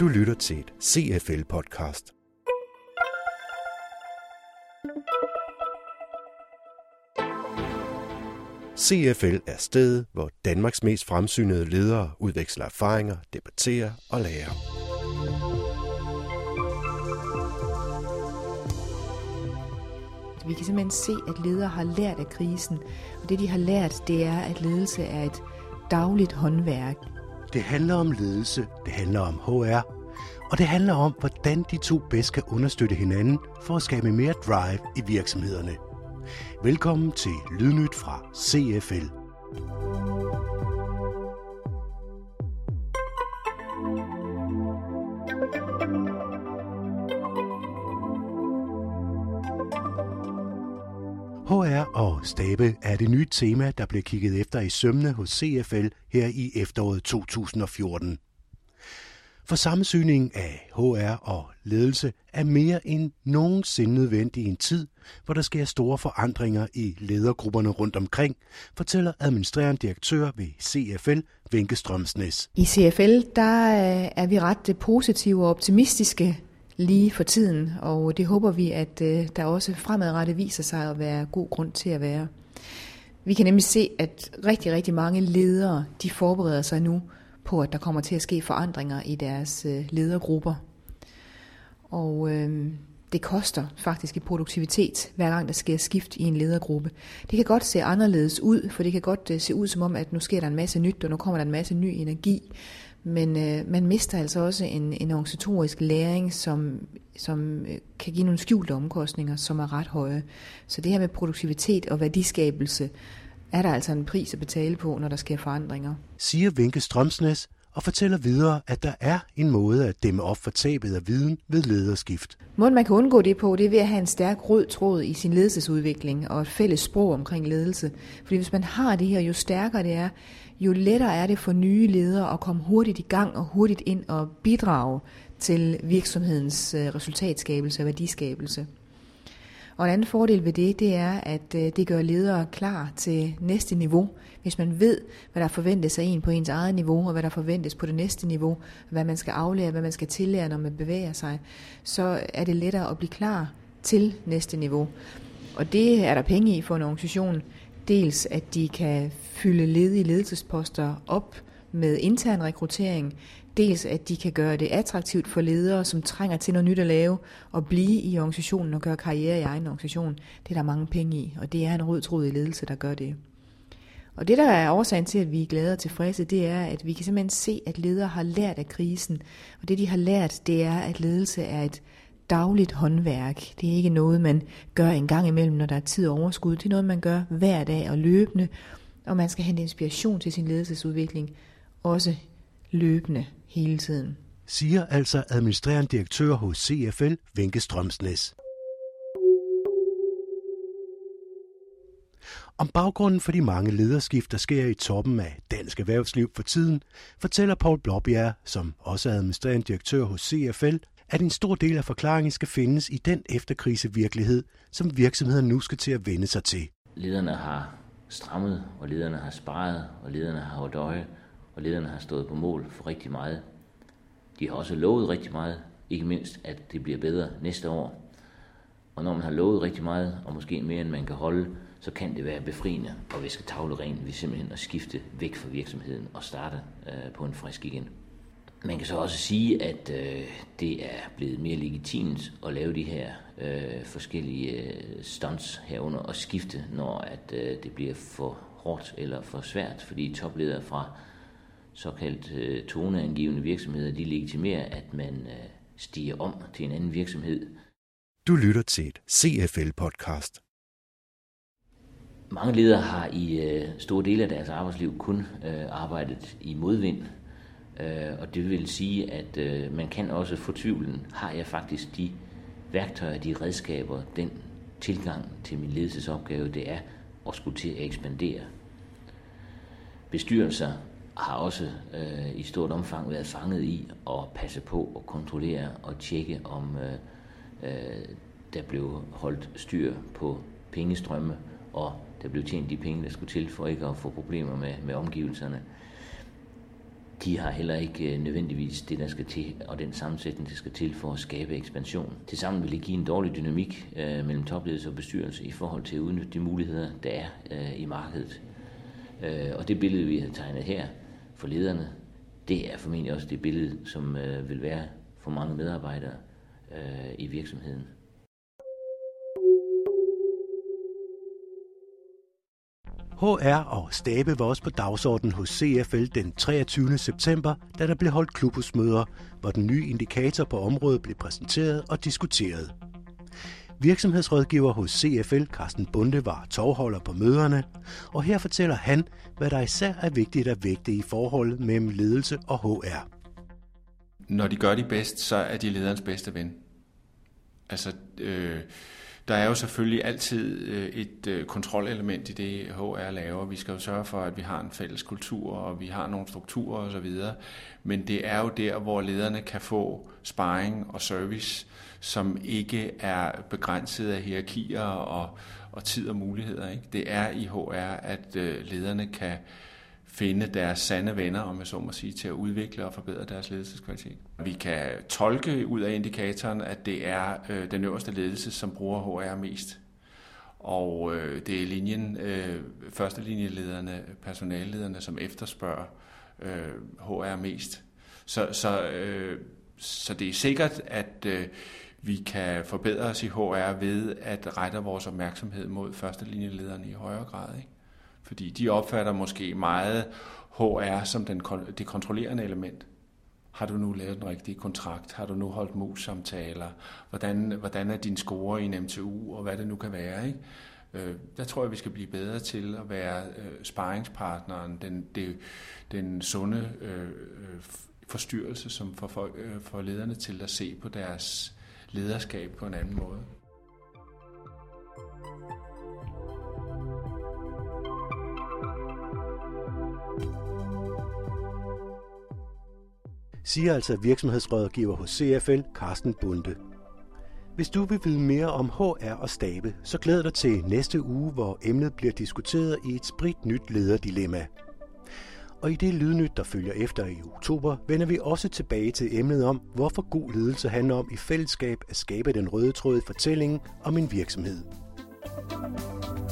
Du lytter til et CFL-podcast. CFL er stedet, hvor Danmarks mest fremsynede ledere udveksler erfaringer, debatterer og lærer. Vi kan simpelthen se, at ledere har lært af krisen. Og det, de har lært, det er, at ledelse er et dagligt håndværk. Det handler om ledelse, det handler om HR, og det handler om, hvordan de to bedst kan understøtte hinanden for at skabe mere drive i virksomhederne. Velkommen til Lydnyt fra CFL. Og stabe er det nye tema, der blev kigget efter i sømne hos CFL her i efteråret 2014. For sammensyning af HR og ledelse er mere end nogensinde nødvendig i en tid, hvor der sker store forandringer i ledergrupperne rundt omkring, fortæller administrerende direktør ved CFL, Vinke Strømsnes. I CFL der øh, er vi ret øh, positive og optimistiske lige for tiden, og det håber vi, at øh, der også fremadrettet viser sig at være god grund til at være. Vi kan nemlig se, at rigtig, rigtig mange ledere, de forbereder sig nu på, at der kommer til at ske forandringer i deres øh, ledergrupper. Og øh, det koster faktisk i produktivitet, hver gang der sker skift i en ledergruppe. Det kan godt se anderledes ud, for det kan godt øh, se ud som om, at nu sker der en masse nyt, og nu kommer der en masse ny energi. Men øh, man mister altså også en, en organisatorisk læring, som, som øh, kan give nogle skjulte omkostninger, som er ret høje. Så det her med produktivitet og værdiskabelse, er der altså en pris at betale på, når der sker forandringer. Siger Vinke Strømsnes og fortæller videre, at der er en måde at dæmme op for tabet af viden ved lederskift. Måden man kan undgå det på, det er ved at have en stærk rød tråd i sin ledelsesudvikling og et fælles sprog omkring ledelse. Fordi hvis man har det her, jo stærkere det er, jo lettere er det for nye ledere at komme hurtigt i gang og hurtigt ind og bidrage til virksomhedens øh, resultatskabelse og værdiskabelse. Og en anden fordel ved det, det er, at øh, det gør ledere klar til næste niveau. Hvis man ved, hvad der forventes af en på ens eget niveau, og hvad der forventes på det næste niveau, hvad man skal aflære, hvad man skal tillære, når man bevæger sig, så er det lettere at blive klar til næste niveau. Og det er der penge i for en organisation. Dels at de kan fylde ledige ledelsesposter op med intern rekruttering, dels at de kan gøre det attraktivt for ledere, som trænger til noget nyt at lave, og blive i organisationen og gøre karriere i egen organisation. Det er der mange penge i, og det er en rød tråd i ledelse, der gør det. Og det, der er årsagen til, at vi er glade og tilfredse, det er, at vi kan simpelthen se, at ledere har lært af krisen. Og det, de har lært, det er, at ledelse er et dagligt håndværk. Det er ikke noget, man gør en gang imellem, når der er tid og overskud. Det er noget, man gør hver dag og løbende. Og man skal hente inspiration til sin ledelsesudvikling, også løbende hele tiden. Siger altså administrerende direktør hos CFL, Vinke Strømsnes. Om baggrunden for de mange lederskift, der sker i toppen af dansk erhvervsliv for tiden, fortæller Paul Blåbjerg, som også er administrerende direktør hos CFL, at en stor del af forklaringen skal findes i den efterkrisevirkelighed, som virksomheden nu skal til at vende sig til. Lederne har strammet, og lederne har sparet, og lederne har holdt øje, og lederne har stået på mål for rigtig meget. De har også lovet rigtig meget, ikke mindst at det bliver bedre næste år. Og når man har lovet rigtig meget, og måske mere end man kan holde, så kan det være befriende at viske tavleren ved simpelthen at skifte væk fra virksomheden og starte øh, på en frisk igen. Man kan så også sige, at øh, det er blevet mere legitimt at lave de her øh, forskellige øh, stunts herunder og skifte, når at øh, det bliver for hårdt eller for svært, fordi topledere fra såkaldt øh, toneangivende virksomheder, de legitimerer, at man øh, stiger om til en anden virksomhed. Du lytter til et CFL-podcast. Mange ledere har i øh, store dele af deres arbejdsliv kun øh, arbejdet i modvind, øh, og det vil sige, at øh, man kan også få tvivlen, har jeg faktisk de værktøjer, de redskaber, den tilgang til min ledelsesopgave, det er at skulle til at ekspandere. Bestyrelser har også øh, i stort omfang været fanget i at passe på og kontrollere og tjekke, om øh, øh, der blev holdt styr på pengestrømme, og der blev tjent de penge, der skulle til for ikke at få problemer med, med omgivelserne. de har heller ikke øh, nødvendigvis det, der skal til, og den sammensætning, der skal til for at skabe ekspansion. Tilsammen vil det give en dårlig dynamik øh, mellem topledelse og bestyrelse i forhold til at udnytte de muligheder, der er øh, i markedet. Øh, og det billede, vi har tegnet her for lederne, det er formentlig også det billede, som øh, vil være for mange medarbejdere øh, i virksomheden. HR og Stabe var også på dagsordenen hos CFL den 23. september, da der blev holdt klubhusmøder, hvor den nye indikator på området blev præsenteret og diskuteret. Virksomhedsrådgiver hos CFL, Carsten Bunde, var tovholder på møderne, og her fortæller han, hvad der især er vigtigt at vægte i forholdet mellem ledelse og HR. Når de gør det bedst, så er de lederens bedste ven. Altså, øh, der er jo selvfølgelig altid øh, et øh, kontrolelement i det, HR laver. Vi skal jo sørge for, at vi har en fælles kultur, og vi har nogle strukturer osv. Men det er jo der, hvor lederne kan få sparring og service, som ikke er begrænset af hierarkier og, og tid og muligheder. Ikke? Det er i HR, at øh, lederne kan finde deres sande venner, om jeg så må sige, til at udvikle og forbedre deres ledelseskvalitet. Vi kan tolke ud af indikatoren, at det er øh, den øverste ledelse, som bruger HR mest. Og øh, det er linjen, øh, førstelinjelederne, personallederne, som efterspørger øh, HR mest. Så, så, øh, så det er sikkert, at øh, vi kan forbedre os i HR ved at rette vores opmærksomhed mod førstelinjelederne i højere grad. Ikke? Fordi de opfatter måske meget HR som den, det kontrollerende element. Har du nu lavet den rigtige kontrakt? Har du nu holdt mus-samtaler? Hvordan, hvordan er din score i en MTU, og hvad det nu kan være? Ikke? Øh, der tror jeg, vi skal blive bedre til at være øh, sparringspartneren, den, det, den sunde øh, øh forstyrrelse, som får, folk, øh, får lederne til at se på deres lederskab på en anden måde. Siger altså virksomhedsrådgiver hos CFL, Carsten Bunde. Hvis du vil vide mere om HR og stabe, så glæder dig til næste uge, hvor emnet bliver diskuteret i et sprit nyt lederdilemma. Og i det lydnyt, der følger efter i oktober, vender vi også tilbage til emnet om, hvorfor god ledelse handler om i fællesskab at skabe den røde tråd i fortællingen om en virksomhed. thank you